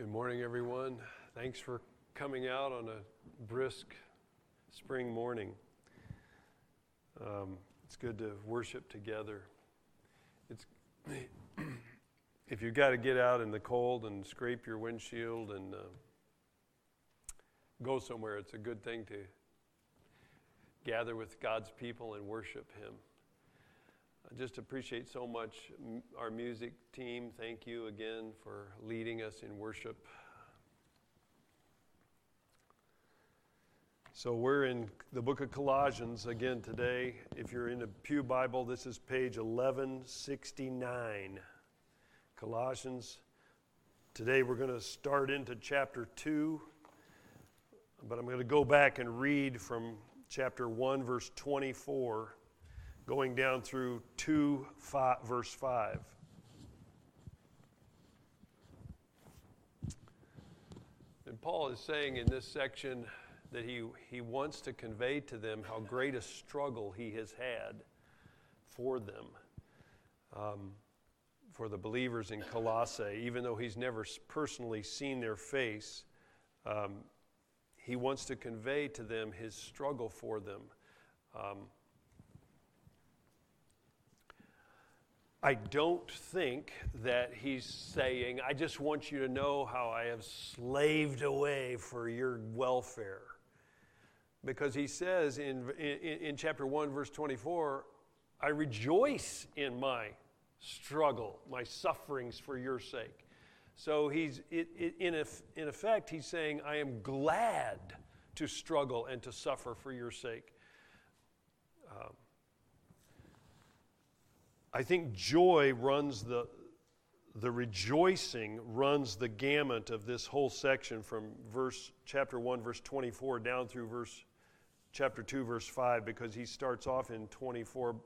Good morning, everyone. Thanks for coming out on a brisk spring morning. Um, it's good to worship together. It's if you've got to get out in the cold and scrape your windshield and uh, go somewhere, it's a good thing to gather with God's people and worship Him. I just appreciate so much our music team. Thank you again for leading us in worship. So, we're in the book of Colossians again today. If you're in a Pew Bible, this is page 1169. Colossians. Today, we're going to start into chapter 2, but I'm going to go back and read from chapter 1, verse 24 going down through 2, five, verse 5. And Paul is saying in this section that he, he wants to convey to them how great a struggle he has had for them, um, for the believers in Colossae. Even though he's never personally seen their face, um, he wants to convey to them his struggle for them. Um, I don't think that he's saying, I just want you to know how I have slaved away for your welfare. Because he says in, in, in, chapter 1, verse 24, I rejoice in my struggle, my sufferings for your sake. So he's, it, it, in, in effect, he's saying, I am glad to struggle and to suffer for your sake. I think joy runs the, the rejoicing runs the gamut of this whole section from verse chapter 1 verse 24 down through verse chapter 2 verse 5 because he starts off in 24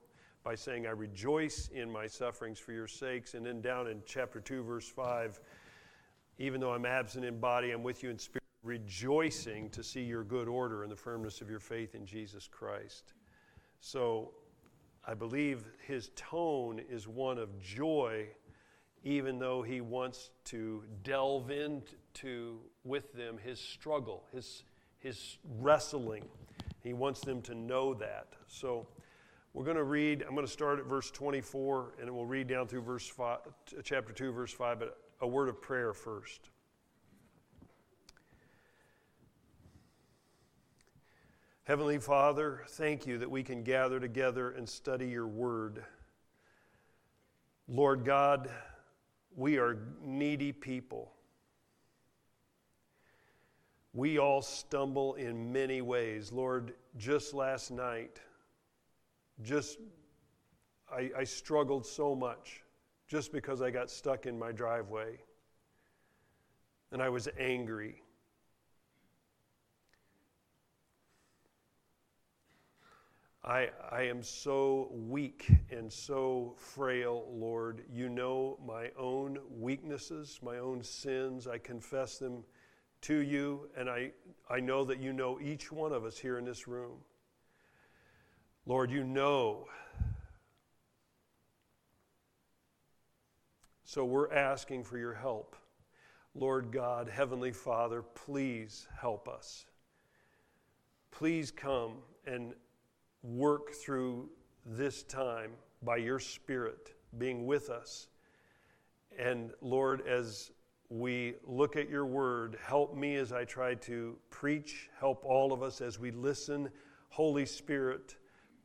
by saying I rejoice in my sufferings for your sakes and then down in chapter 2 verse 5 even though I'm absent in body I'm with you in spirit rejoicing to see your good order and the firmness of your faith in Jesus Christ. So I believe his tone is one of joy, even though he wants to delve into with them his struggle, his, his wrestling. He wants them to know that. So we're going to read, I'm going to start at verse 24, and we'll read down through verse five, chapter 2, verse 5, but a word of prayer first. Heavenly Father, thank you that we can gather together and study your word. Lord God, we are needy people. We all stumble in many ways. Lord, just last night, just I, I struggled so much just because I got stuck in my driveway and I was angry. I, I am so weak and so frail, Lord. You know my own weaknesses, my own sins. I confess them to you, and I, I know that you know each one of us here in this room. Lord, you know. So we're asking for your help. Lord God, Heavenly Father, please help us. Please come and work through this time by your Spirit being with us. And Lord, as we look at your word, help me as I try to preach, help all of us as we listen. Holy Spirit,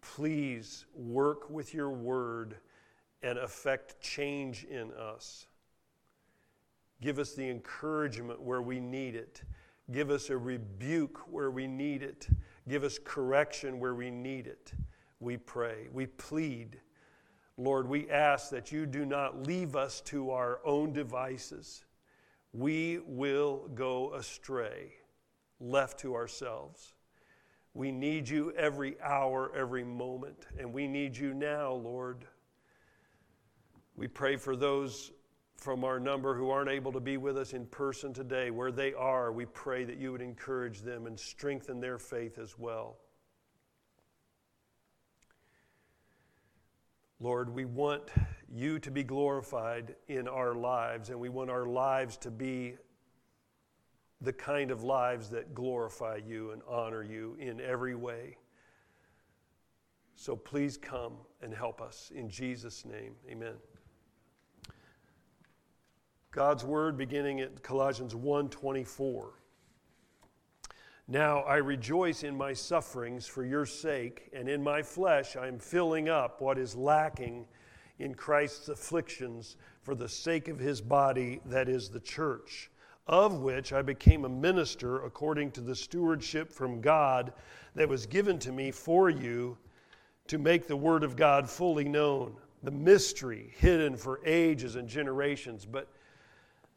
please work with your word and affect change in us. Give us the encouragement where we need it. Give us a rebuke where we need it. Give us correction where we need it. We pray. We plead. Lord, we ask that you do not leave us to our own devices. We will go astray, left to ourselves. We need you every hour, every moment, and we need you now, Lord. We pray for those from our number who aren't able to be with us in person today, where they are, we pray that you would encourage them and strengthen their faith as well. Lord, we want you to be glorified in our lives, and we want our lives to be the kind of lives that glorify you and honor you in every way. So please come and help us in Jesus' name. Amen. God's word beginning at Colossians 1:24. Now I rejoice in my sufferings for your sake, and in my flesh I am filling up what is lacking in Christ's afflictions for the sake of his body, that is the church, of which I became a minister according to the stewardship from God that was given to me for you to make the word of God fully known, the mystery hidden for ages and generations, but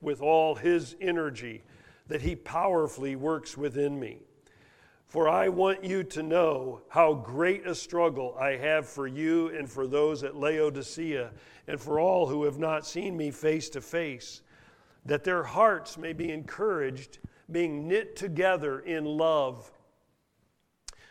with all his energy that he powerfully works within me. For I want you to know how great a struggle I have for you and for those at Laodicea and for all who have not seen me face to face, that their hearts may be encouraged, being knit together in love,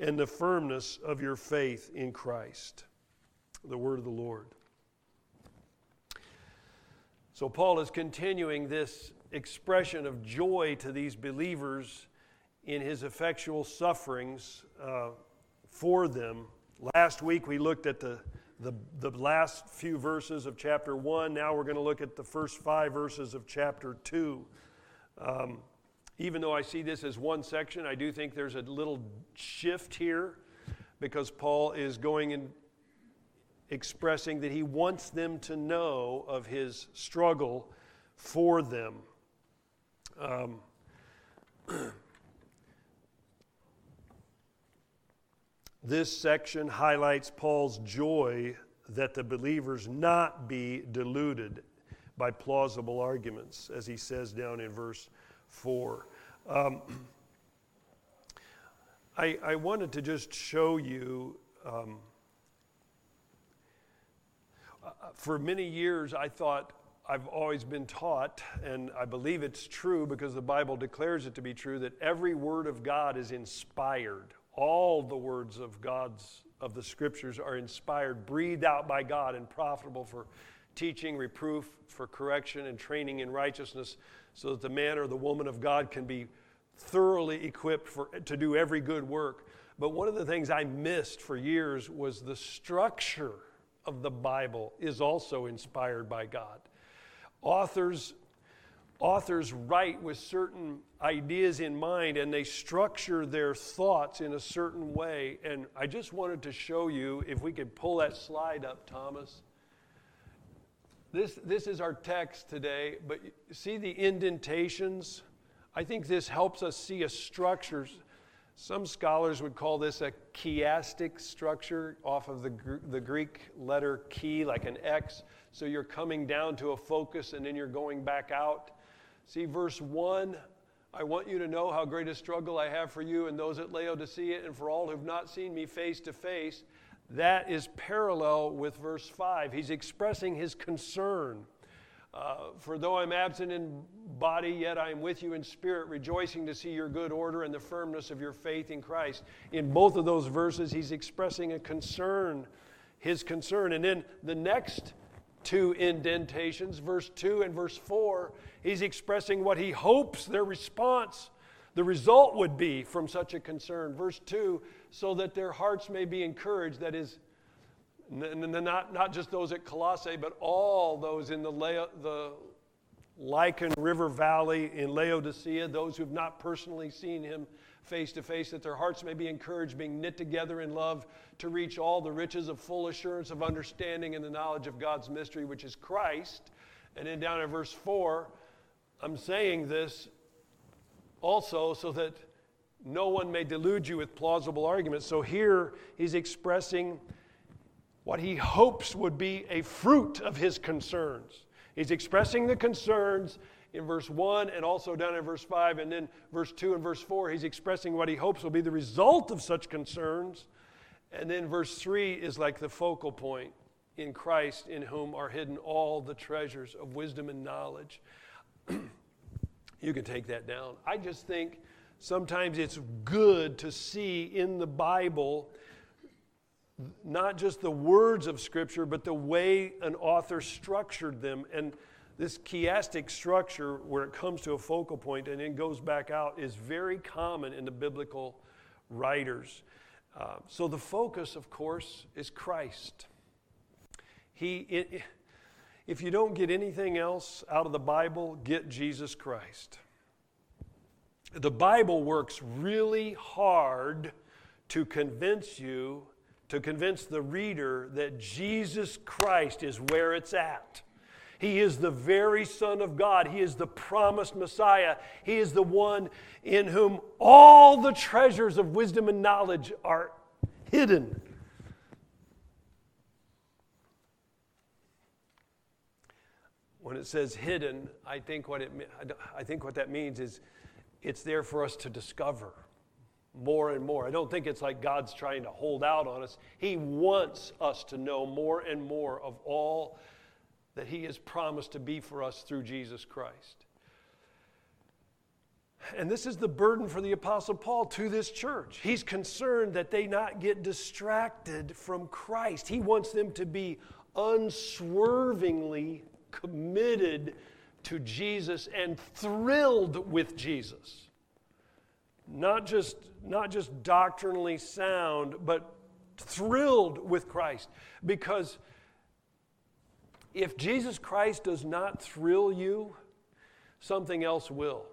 and the firmness of your faith in Christ. The word of the Lord. So, Paul is continuing this expression of joy to these believers in his effectual sufferings uh, for them. Last week we looked at the, the, the last few verses of chapter 1. Now we're going to look at the first five verses of chapter 2. Um, even though I see this as one section, I do think there's a little shift here because Paul is going and expressing that he wants them to know of his struggle for them. Um, This section highlights Paul's joy that the believers not be deluded by plausible arguments, as he says down in verse 4. Um, I, I, wanted to just show you. Um, uh, for many years, I thought I've always been taught, and I believe it's true because the Bible declares it to be true, that every word of God is inspired all the words of God's of the scriptures are inspired, breathed out by God, and profitable for teaching, reproof, for correction, and training in righteousness, so that the man or the woman of God can be thoroughly equipped for, to do every good work. But one of the things I missed for years was the structure of the Bible is also inspired by God. Authors authors write with certain ideas in mind and they structure their thoughts in a certain way. And I just wanted to show you, if we could pull that slide up, Thomas. This, this is our text today, but see the indentations? I think this helps us see a structure. Some scholars would call this a chiastic structure off of the, the Greek letter chi, like an X. So you're coming down to a focus and then you're going back out. See, verse 1 I want you to know how great a struggle I have for you and those at Laodicea and for all who've not seen me face to face. That is parallel with verse 5. He's expressing his concern. Uh, for though I'm absent in body, yet I am with you in spirit, rejoicing to see your good order and the firmness of your faith in Christ. In both of those verses, he's expressing a concern, his concern. And then the next two indentations, verse 2 and verse 4, he's expressing what he hopes their response, the result would be from such a concern. Verse 2, so that their hearts may be encouraged, that is, not, not just those at Colossae, but all those in the, La- the Lycus River Valley in Laodicea, those who have not personally seen him face to face, that their hearts may be encouraged, being knit together in love to reach all the riches of full assurance of understanding and the knowledge of God's mystery, which is Christ. And then down in verse 4, I'm saying this also so that no one may delude you with plausible arguments. So here he's expressing what he hopes would be a fruit of his concerns. He's expressing the concerns in verse 1 and also down in verse 5, and then verse 2 and verse 4, he's expressing what he hopes will be the result of such concerns. And then verse 3 is like the focal point in Christ, in whom are hidden all the treasures of wisdom and knowledge. you can take that down. I just think sometimes it's good to see in the Bible not just the words of Scripture, but the way an author structured them. And this chiastic structure, where it comes to a focal point and then goes back out, is very common in the biblical writers. Uh, so the focus, of course, is Christ. He, it, if you don't get anything else out of the Bible, get Jesus Christ. The Bible works really hard to convince you, to convince the reader that Jesus Christ is where it's at. He is the very Son of God. He is the promised Messiah. He is the one in whom all the treasures of wisdom and knowledge are hidden. When it says hidden, I think what, it, I think what that means is it's there for us to discover more and more. I don't think it's like God's trying to hold out on us. He wants us to know more and more of all that He has promised to be for us through Jesus Christ. And this is the burden for the Apostle Paul to this church. He's concerned that they not get distracted from Christ. He wants them to be unswervingly committed to Jesus and thrilled with Jesus. Not just, not just doctrinally sound, but thrilled with Christ. Because if Jesus Christ does not thrill you, something else will.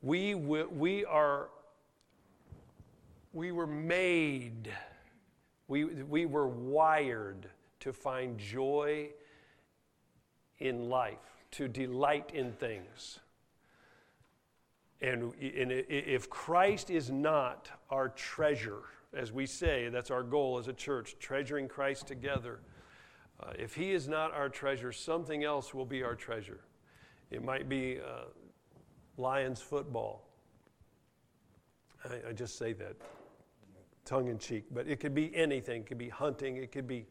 We, we are, we were made, we, we were wired to find joy in life, to delight in things. And, and if Christ is not our treasure, as we say, that's our goal as a church, treasuring Christ together. Uh, if He is not our treasure, something else will be our treasure. It might be uh, Lions football. I, I, just say that tongue in cheek, but it could be anything. It could be hunting, it could be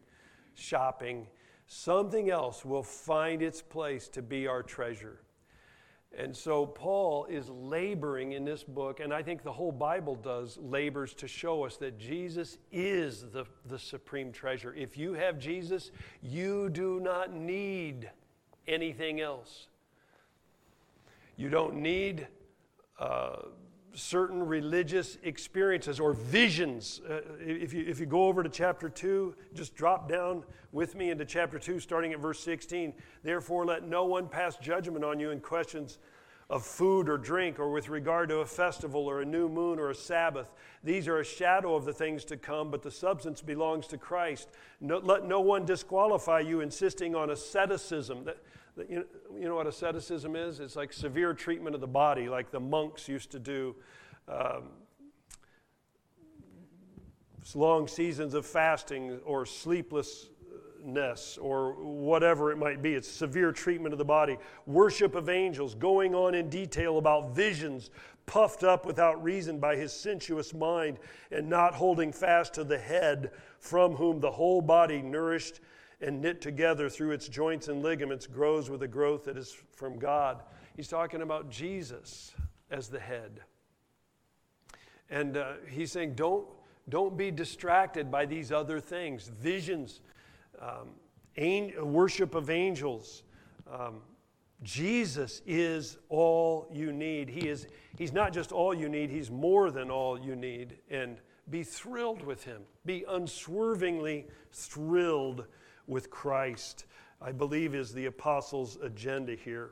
shopping. Something else will find its place to be our treasure. And so Paul is laboring in this book, and I think the whole Bible does, labors to show us that Jesus is the, the supreme treasure. If you have Jesus, you do not need anything else. You don't need uh, certain religious experiences or visions. Uh, if, you, if you go over to chapter 2, just drop down with me into chapter 2, starting at verse 16. Therefore, let no one pass judgment on you in questions of food or drink, or with regard to a festival or a new moon or a Sabbath. These are a shadow of the things to come, but the substance belongs to Christ. No, let no one disqualify you insisting on asceticism. That, you, know, what asceticism is? It's like severe treatment of the body, like the monks used to do. Um, long seasons of fasting or sleepless ness or whatever it might be. It's severe treatment of the body. Worship of angels, going on in detail about visions, puffed up without reason by his sensuous mind, and not holding fast to the head, from whom the whole body, nourished and knit together through its joints and ligaments, grows with a growth that is from God. He's talking about Jesus as the head. And uh, he's saying, don't, don't be distracted by these other things visions, um, worship of angels. Um, Jesus is all you need. He is, he's not just all you need, He's more than all you need. And be thrilled with Him. Be unswervingly thrilled with Christ, I believe is the apostles' agenda here.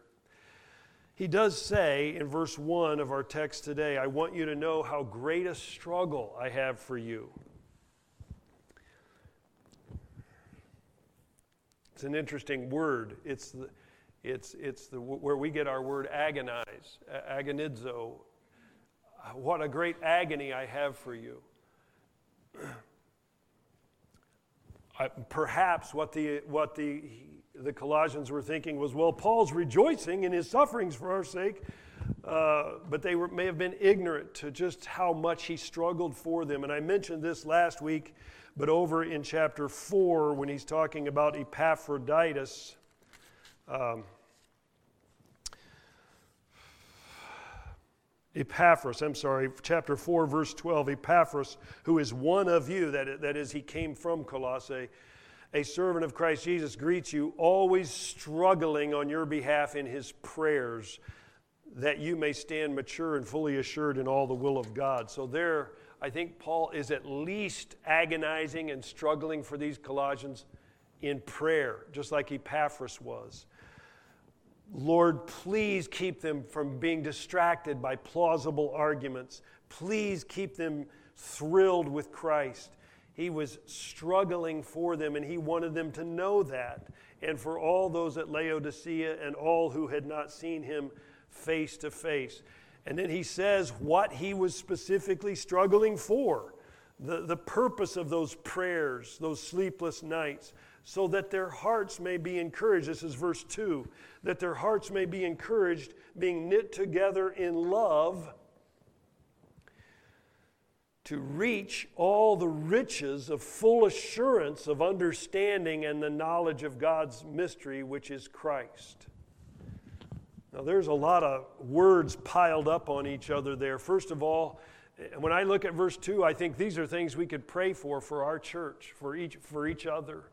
He does say in verse 1 of our text today, I want you to know how great a struggle I have for you. It's an interesting word. It's, the, it's, it's the, where we get our word agonize, agonizo. What a great agony I have for you. Perhaps what the, what the the Colossians were thinking was, well, Paul's rejoicing in his sufferings for our sake, uh, but they were, may have been ignorant to just how much he struggled for them. And I mentioned this last week, but over in chapter 4, when he's talking about Epaphroditus, um, Epaphras, I'm sorry, chapter 4, verse 12, Epaphras, who is one of you, that, that is, he came from Colossae a servant of Christ Jesus, greets you, always struggling on your behalf in his prayers, that you may stand mature and fully assured in all the will of God. So, there, I think Paul is at least agonizing and struggling for these Colossians in prayer, just like Epaphras was. Lord, please keep them from being distracted by plausible arguments. Please keep them thrilled with Christ. He was struggling for them, and he wanted them to know that. And for all those at Laodicea and all who had not seen him face to face. And then he says what he was specifically struggling for the, the purpose of those prayers, those sleepless nights, so that their hearts may be encouraged. This is verse 2 that their hearts may be encouraged, being knit together in love to reach all the riches of full assurance of understanding and the knowledge of God's mystery, which is Christ. Now, there's a lot of words piled up on each other there. First of all, when I look at verse 2, I think these are things we could pray for for our church, for each, for each other.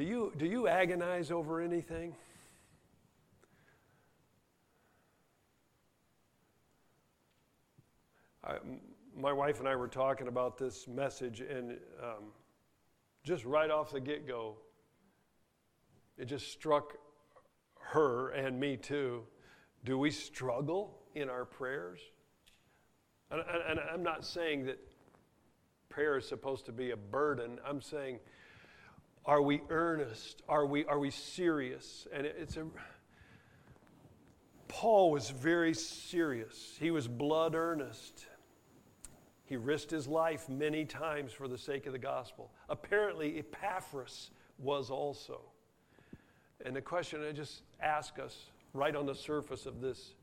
Do you, do you agonize over anything? I, my wife and I were talking about this message, and um, just right off the get go, it just struck her and me too. Do we struggle in our prayers? And, and, and I'm not saying that prayer is supposed to be a burden. I'm saying, are we earnest? Are we, are we serious? And it, it's a. Paul was very serious. He was blood earnest. He risked his life many times for the sake of the gospel. Apparently, Epaphras was also. And the question I just ask us right on the surface of this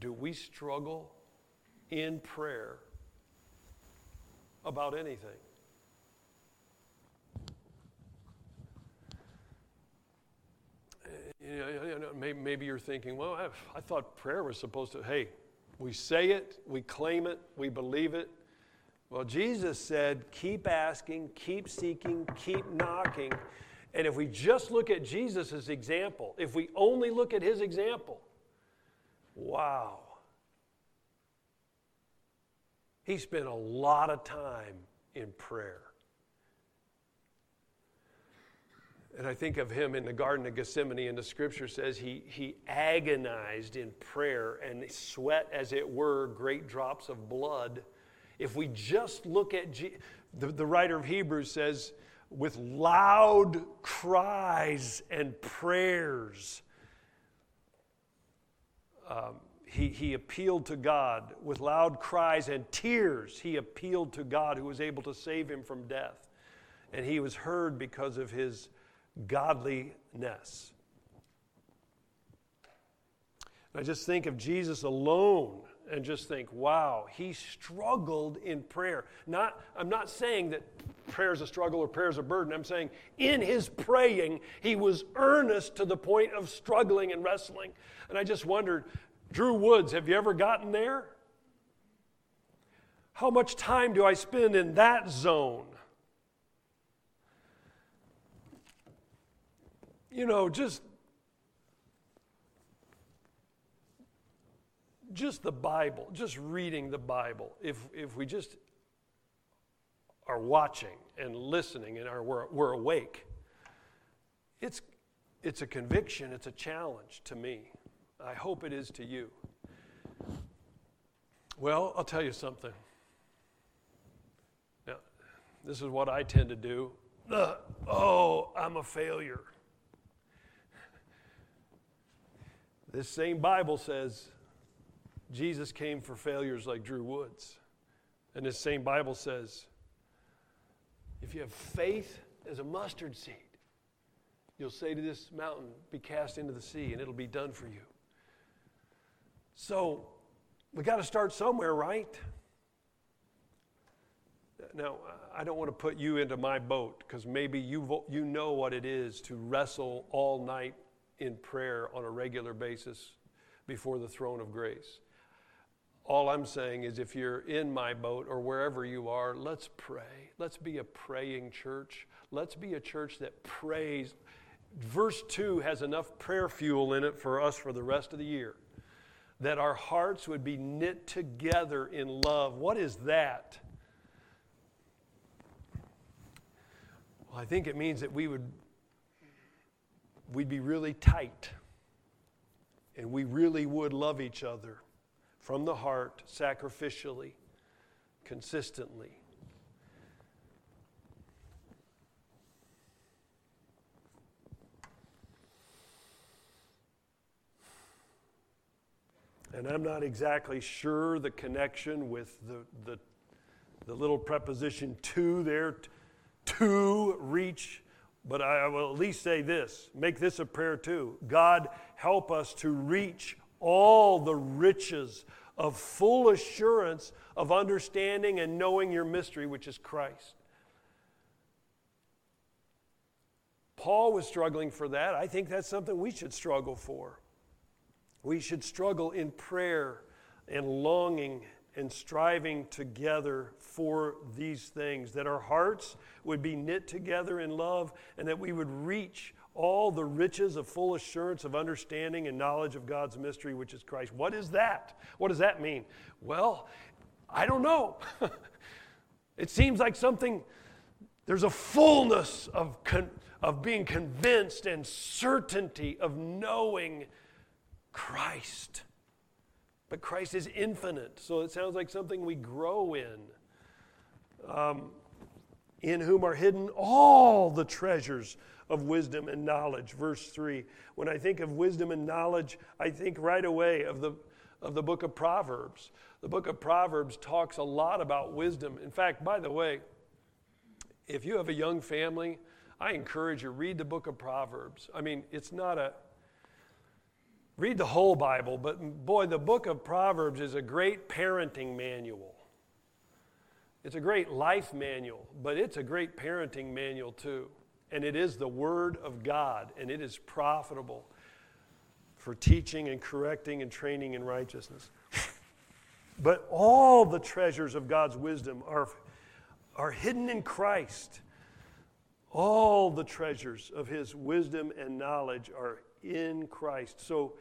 do we struggle in prayer about anything? Maybe, maybe you're thinking, well, I, I thought prayer was supposed to, hey, we say it, we claim it, we believe it. Well, Jesus said, keep asking, keep seeking, keep knocking. And if we just look at Jesus' example, if we only look at his example, wow. He spent a lot of time in prayer. And I think of him in the Garden of Gethsemane, and the scripture says he, he agonized in prayer and sweat, as it were, great drops of blood. If we just look at, the, the writer of Hebrews says, with loud cries and prayers, um, he, he appealed to God. With loud cries and tears, he appealed to God who was able to save him from death. And he was heard because of his godliness. I just think of Jesus alone and just think, wow, he struggled in prayer. Not, I'm not saying that prayer is a struggle or prayer is a burden. I'm saying in his praying, he was earnest to the point of struggling and wrestling. And I just wondered, Drew Woods, have you ever gotten there? How much time do I spend in that zone? You know, just just the Bible, just reading the Bible. If if we just are watching and listening and are, we're, we're awake. It's, it's a conviction, it's a challenge to me. I hope it is to you. Well, I'll tell you something. Now, this is what I tend to do. Oh, I'm a failure. This same Bible says Jesus came for failures like Drew Woods. And this same Bible says if you have faith as a mustard seed, you'll say to this mountain, Be cast into the sea, and it'll be done for you. So we got to start somewhere, right? Now, I don't want to put you into my boat because maybe you, you know what it is to wrestle all night in prayer on a regular basis before the throne of grace. All I'm saying is if you're in my boat or wherever you are, let's pray. Let's be a praying church. Let's be a church that prays. Verse 2 has enough prayer fuel in it for us for the rest of the year. That our hearts would be knit together in love. What is that? Well, I think it means that we would we'd be really tight and we really would love each other from the heart, sacrificially, consistently. And I'm not exactly sure the connection with the, the, the little preposition to there, to reach but I will at least say this make this a prayer too. God, help us to reach all the riches of full assurance of understanding and knowing your mystery, which is Christ. Paul was struggling for that. I think that's something we should struggle for. We should struggle in prayer and longing and striving together for these things, that our hearts would be knit together in love, and that we would reach all the riches of full assurance of understanding and knowledge of God's mystery, which is Christ. What is that? What does that mean? Well, I don't know. it seems like something, there's a fullness of, con, of being convinced and certainty of knowing Christ. But Christ is infinite, so it sounds like something we grow in. Um, in whom are hidden all the treasures of wisdom and knowledge. Verse 3. When I think of wisdom and knowledge, I think right away of the, of the book of Proverbs. The book of Proverbs talks a lot about wisdom. In fact, by the way, if you have a young family, I encourage you read the book of Proverbs. I mean, it's not a read the whole Bible, but boy, the book of Proverbs is a great parenting manual. It's a great life manual, but it's a great parenting manual too. And it is the Word of God, and it is profitable for teaching and correcting and training in righteousness. But all the treasures of God's wisdom are, are hidden in Christ. All the treasures of His wisdom and knowledge are in Christ. So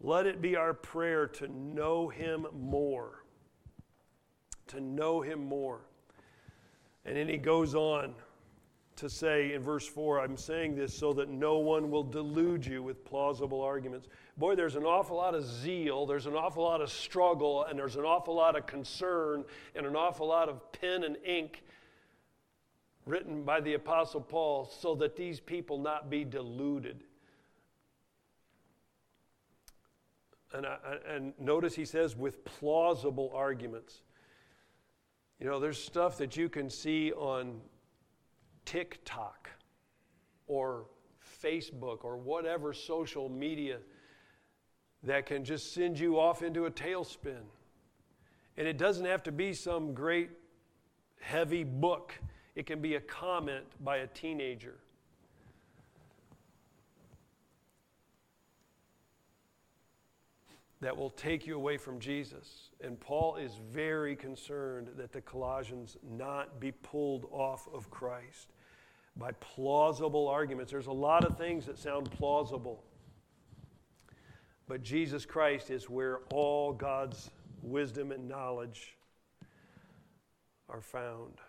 let it be our prayer to know Him more. To know Him more. And then he goes on to say in verse 4 I'm saying this so that no one will delude you with plausible arguments. Boy, there's an awful lot of zeal, there's an awful lot of struggle, and there's an awful lot of concern, and an awful lot of pen and ink written by the Apostle Paul so that these people not be deluded. And, I, and notice he says, with plausible arguments. You know, there's stuff that you can see on TikTok or Facebook or whatever social media that can just send you off into a tailspin. And it doesn't have to be some great heavy book, it can be a comment by a teenager. That will take you away from Jesus. And Paul is very concerned that the Colossians not be pulled off of Christ by plausible arguments. There's a lot of things that sound plausible, but Jesus Christ is where all God's wisdom and knowledge are found.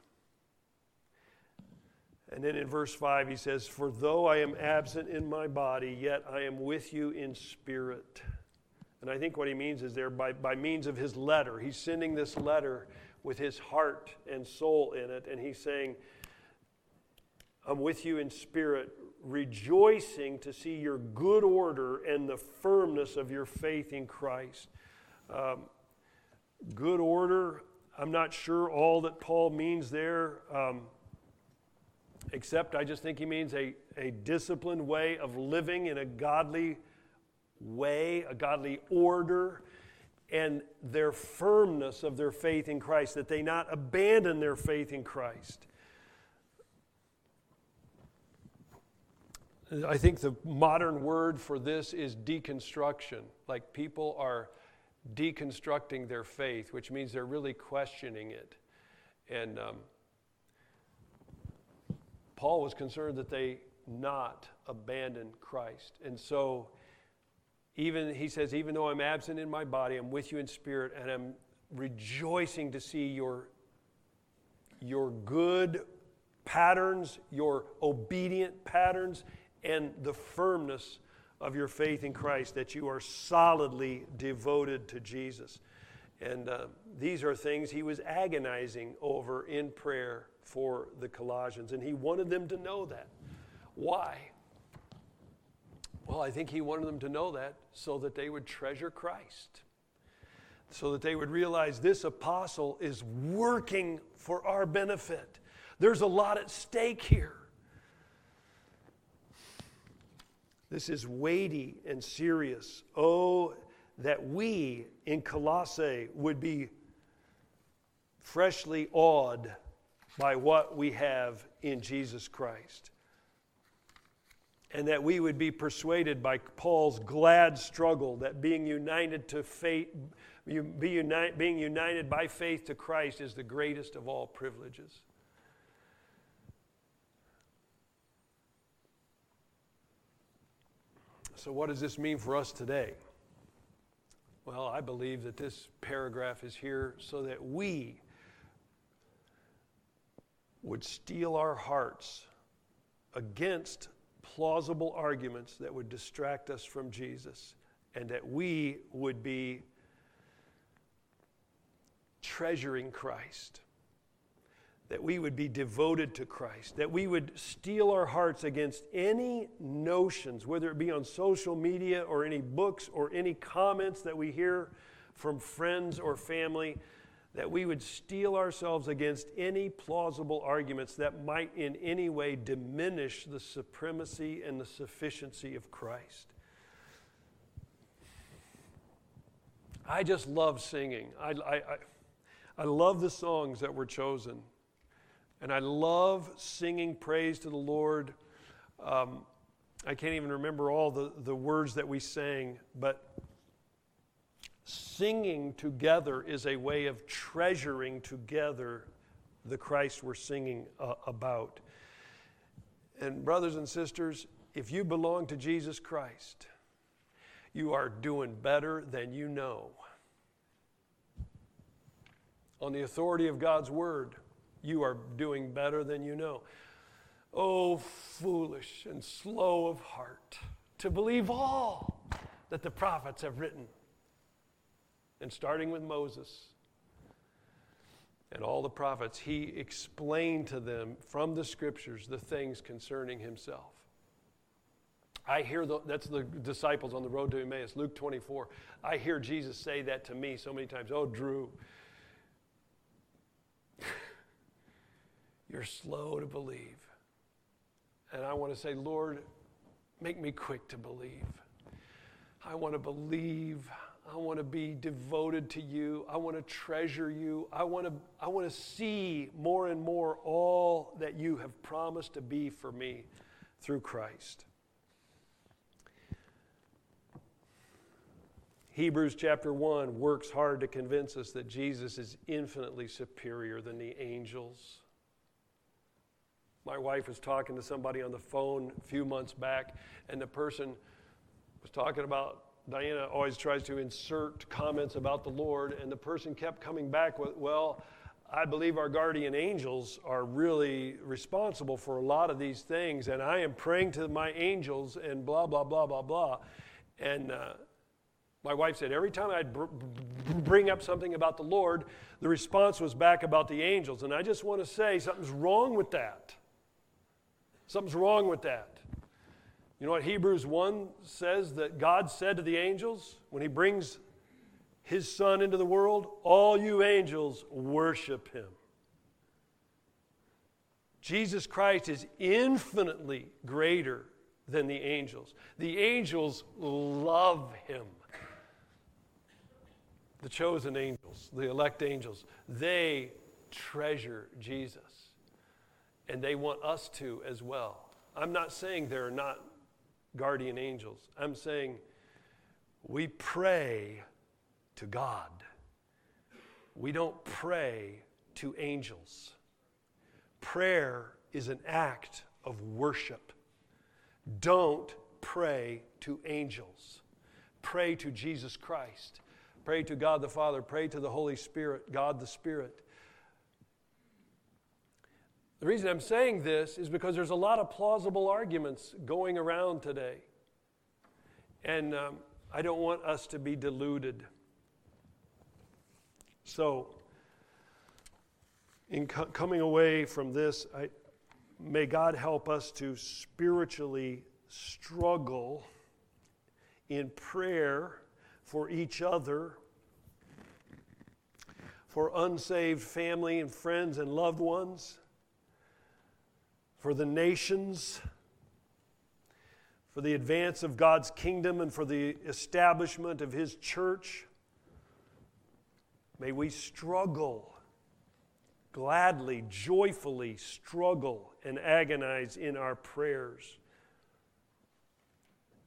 And then in verse 5, he says, For though I am absent in my body, yet I am with you in spirit. And I think what he means is there by, by means of his letter. He's sending this letter with his heart and soul in it. And he's saying, I'm with you in spirit, rejoicing to see your good order and the firmness of your faith in Christ. Um, good order, I'm not sure all that Paul means there. Um, except I just think he means a, a disciplined way of living in a godly way, a godly order, and their firmness of their faith in Christ, that they not abandon their faith in Christ. I think the modern word for this is deconstruction. Like people are deconstructing their faith, which means they're really questioning it. And um, Paul was concerned that they not abandon Christ. And so, even he says, even though I'm absent in my body, I'm with you in spirit, and I'm rejoicing to see your, your good patterns, your obedient patterns, and the firmness of your faith in Christ, that you are solidly devoted to Jesus. And uh, these are things he was agonizing over in prayer for the Colossians, and he wanted them to know that. Why? Well, I think he wanted them to know that so that they would treasure Christ, so that they would realize this apostle is working for our benefit. There's a lot at stake here. This is weighty and serious. Oh, that we in Colossae would be freshly awed by what we have in Jesus Christ. And that we would be persuaded by Paul's glad struggle that being united to faith, be unite, being united by faith to Christ is the greatest of all privileges. So, what does this mean for us today? Well, I believe that this paragraph is here so that we would steel our hearts against plausible arguments that would distract us from Jesus, and that we would be treasuring Christ, that we would be devoted to Christ, that we would steel our hearts against any notions, whether it be on social media or any books or any comments that we hear from friends or family that we would steel ourselves against any plausible arguments that might in any way diminish the supremacy and the sufficiency of Christ. I just love singing. I, I, I, I love the songs that were chosen. And I love singing praise to the Lord. Um, I can't even remember all the, the words that we sang, but singing together is a way of treasuring together the Christ we're singing uh, about. And, brothers and sisters, if you belong to Jesus Christ, you are doing better than you know. On the authority of God's word, you are doing better than you know. Oh, foolish and slow of heart to believe all that the prophets have written and starting with Moses and all the prophets, he explained to them from the scriptures the things concerning himself. I hear the, that's the disciples on the road to Emmaus, Luke 24. I hear Jesus say that to me so many times. Oh, Drew, you're slow to believe. And I want to say, Lord, make me quick to believe. I want to believe I want to be devoted to you. I want to treasure you. I want to, I want to see more and more all that you have promised to be for me through Christ. Hebrews chapter 1 works hard to convince us that Jesus is infinitely superior than the angels. My wife was talking to somebody on the phone a few months back, and the person was talking about Diana always tries to insert comments about the Lord, and the person kept coming back with, Well, I believe our guardian angels are really responsible for a lot of these things, and I am praying to my angels and blah, blah, blah, blah, blah. And uh, my wife said every time I'd br- bring up something about the Lord, the response was back about the angels. And I just want to say something's wrong with that. Something's wrong with that. You know what Hebrews 1 says that God said to the angels when he brings his son into the world? All you angels worship him. Jesus Christ is infinitely greater than the angels. The angels love him. The chosen angels, the elect angels, they treasure Jesus. And they want us to as well. I'm not saying there are not guardian angels. I'm saying we pray to God. We don't pray to angels. Prayer is an act of worship. Don't pray to angels. Pray to Jesus Christ. Pray to God the Father. Pray to the Holy Spirit, God the Spirit. The reason I'm saying this is because there's a lot of plausible arguments going around today. And um, I don't want us to be deluded. So, in co- coming away from this, I, may God help us to spiritually struggle in prayer for each other, for unsaved family and friends and loved ones for the nations, for the advance of God's kingdom, and for the establishment of His church. May we struggle, gladly, joyfully struggle and agonize in our prayers.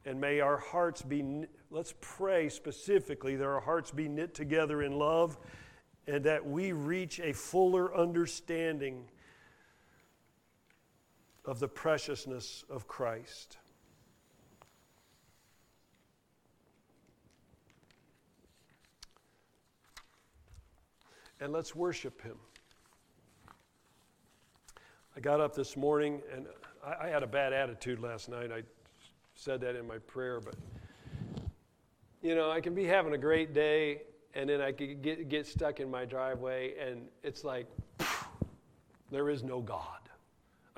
And may our hearts be, let's pray specifically that our hearts be knit together in love and that we reach a fuller understanding of the preciousness of Christ. And let's worship Him. I got up this morning and I, I, had a bad attitude last night. I said that in my prayer, but you know, I can be having a great day and then I could get, get stuck in my driveway and it's like, there is no God.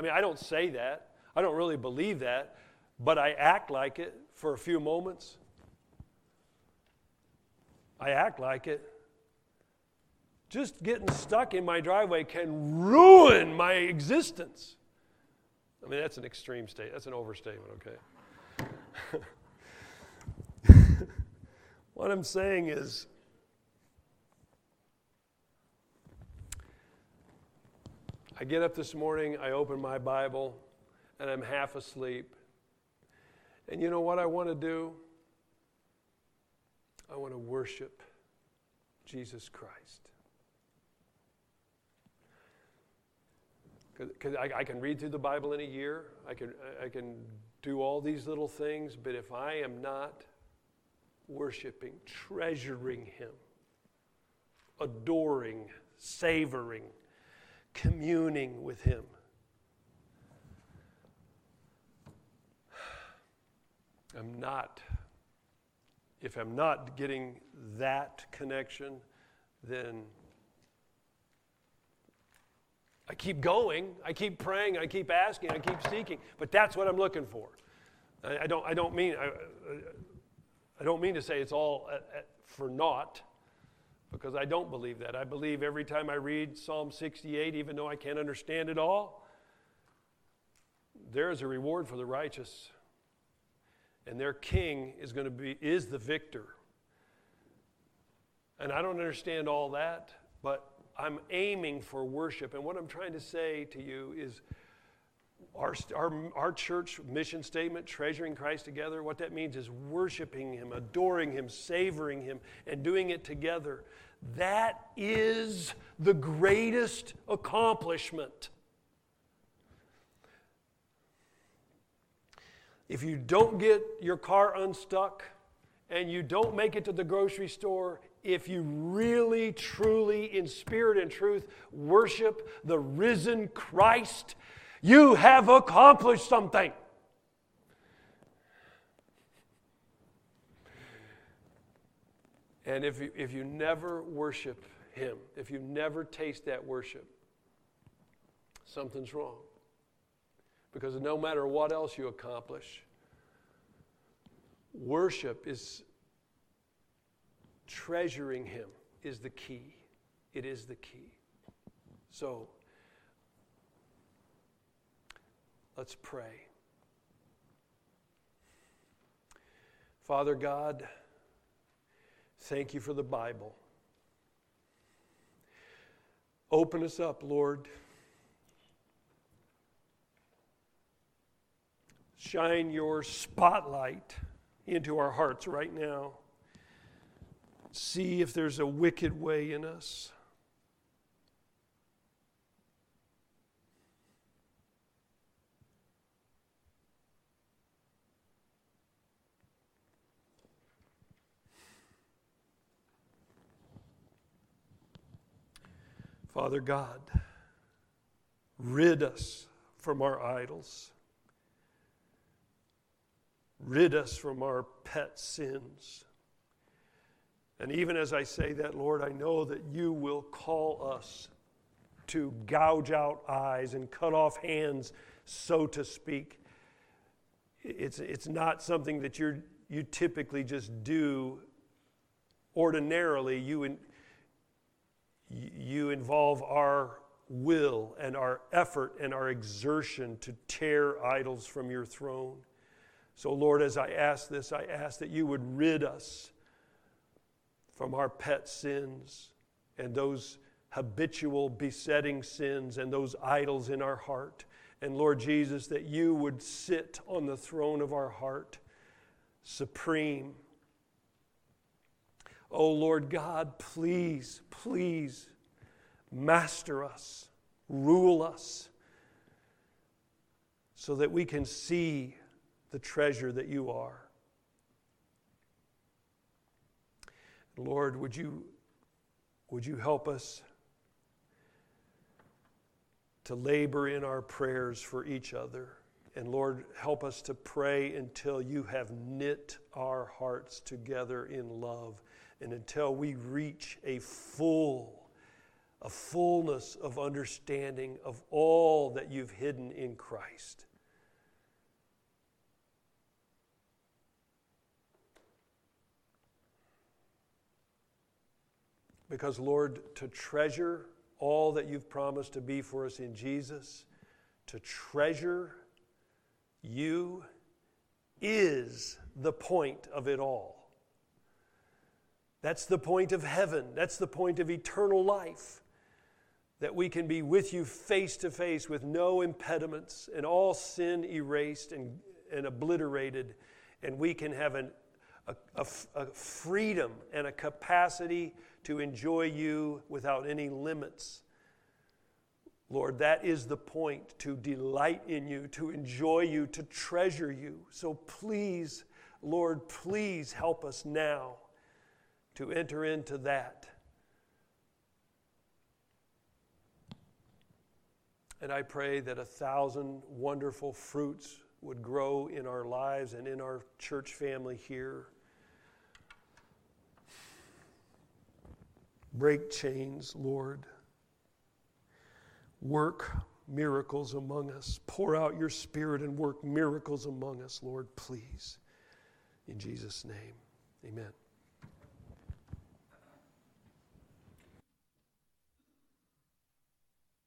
I mean, I don't say that. I don't really believe that, but I act like it for a few moments. I act like it. Just getting stuck in my driveway can ruin my existence. I mean, that's an extreme state. That's an overstatement, okay? what I'm saying is, I get up this morning, I open my Bible, and I'm half asleep. And you know what I want to do? I want to worship Jesus Christ. Because I, I, can read through the Bible in a year, I can, I can do all these little things, but if I am not worshiping, treasuring Him, adoring, savoring, communing with Him. I'm not, if I'm not getting that connection, then I keep going, I keep praying, I keep asking, I keep seeking, but that's what I'm looking for. I, I don't, I don't mean, I, I don't mean to say it's all at, at, for naught because I don't believe that. I believe every time I read Psalm 68, even though I can't understand it all, there is a reward for the righteous. And their king is going to be is the victor. And I don't understand all that, but I'm aiming for worship. And what I'm trying to say to you is our, our, our church mission statement, treasuring Christ together, what that means is worshiping Him, adoring Him, savoring Him, and doing it together. That is the greatest accomplishment. If you don't get your car unstuck and you don't make it to the grocery store if you really, truly, in spirit and truth, worship the risen Christ, you have accomplished something. And if you, if you never worship Him, if you never taste that worship, something's wrong. Because no matter what else you accomplish, worship is treasuring Him is the key. It is the key. So, let's pray. Father God, thank you for the Bible. Open us up, Lord. Shine your spotlight into our hearts right now. See if there's a wicked way in us. Father God, rid us from our idols. Rid us from our pet sins. And even as I say that, Lord, I know that you will call us to gouge out eyes and cut off hands, so to speak. It's, it's not something that you're, you typically just do ordinarily. You, in, you involve our will and our effort and our exertion to tear idols from your throne. So, Lord, as I ask this, I ask that you would rid us from our pet sins and those habitual besetting sins and those idols in our heart. And Lord Jesus, that you would sit on the throne of our heart, supreme. Oh Lord God, please, please master us, rule us, so that we can see the treasure that you are. Lord, would you, would you help us to labor in our prayers for each other? And Lord, help us to pray until you have knit our hearts together in love and until we reach a full, a fullness of understanding of all that you've hidden in Christ. Because, Lord, to treasure all that you've promised to be for us in Jesus, to treasure you is the point of it all. That's the point of heaven. That's the point of eternal life. That we can be with you face to face with no impediments and all sin erased and, and obliterated, and we can have an, a, a, a freedom and a capacity to enjoy you without any limits. Lord, that is the point to delight in you, to enjoy you, to treasure you. So please, Lord, please help us now to enter into that. And I pray that a thousand wonderful fruits would grow in our lives and in our church family here. Break chains, Lord. Work miracles among us. Pour out your spirit and work miracles among us, Lord, please. In Jesus' name, amen.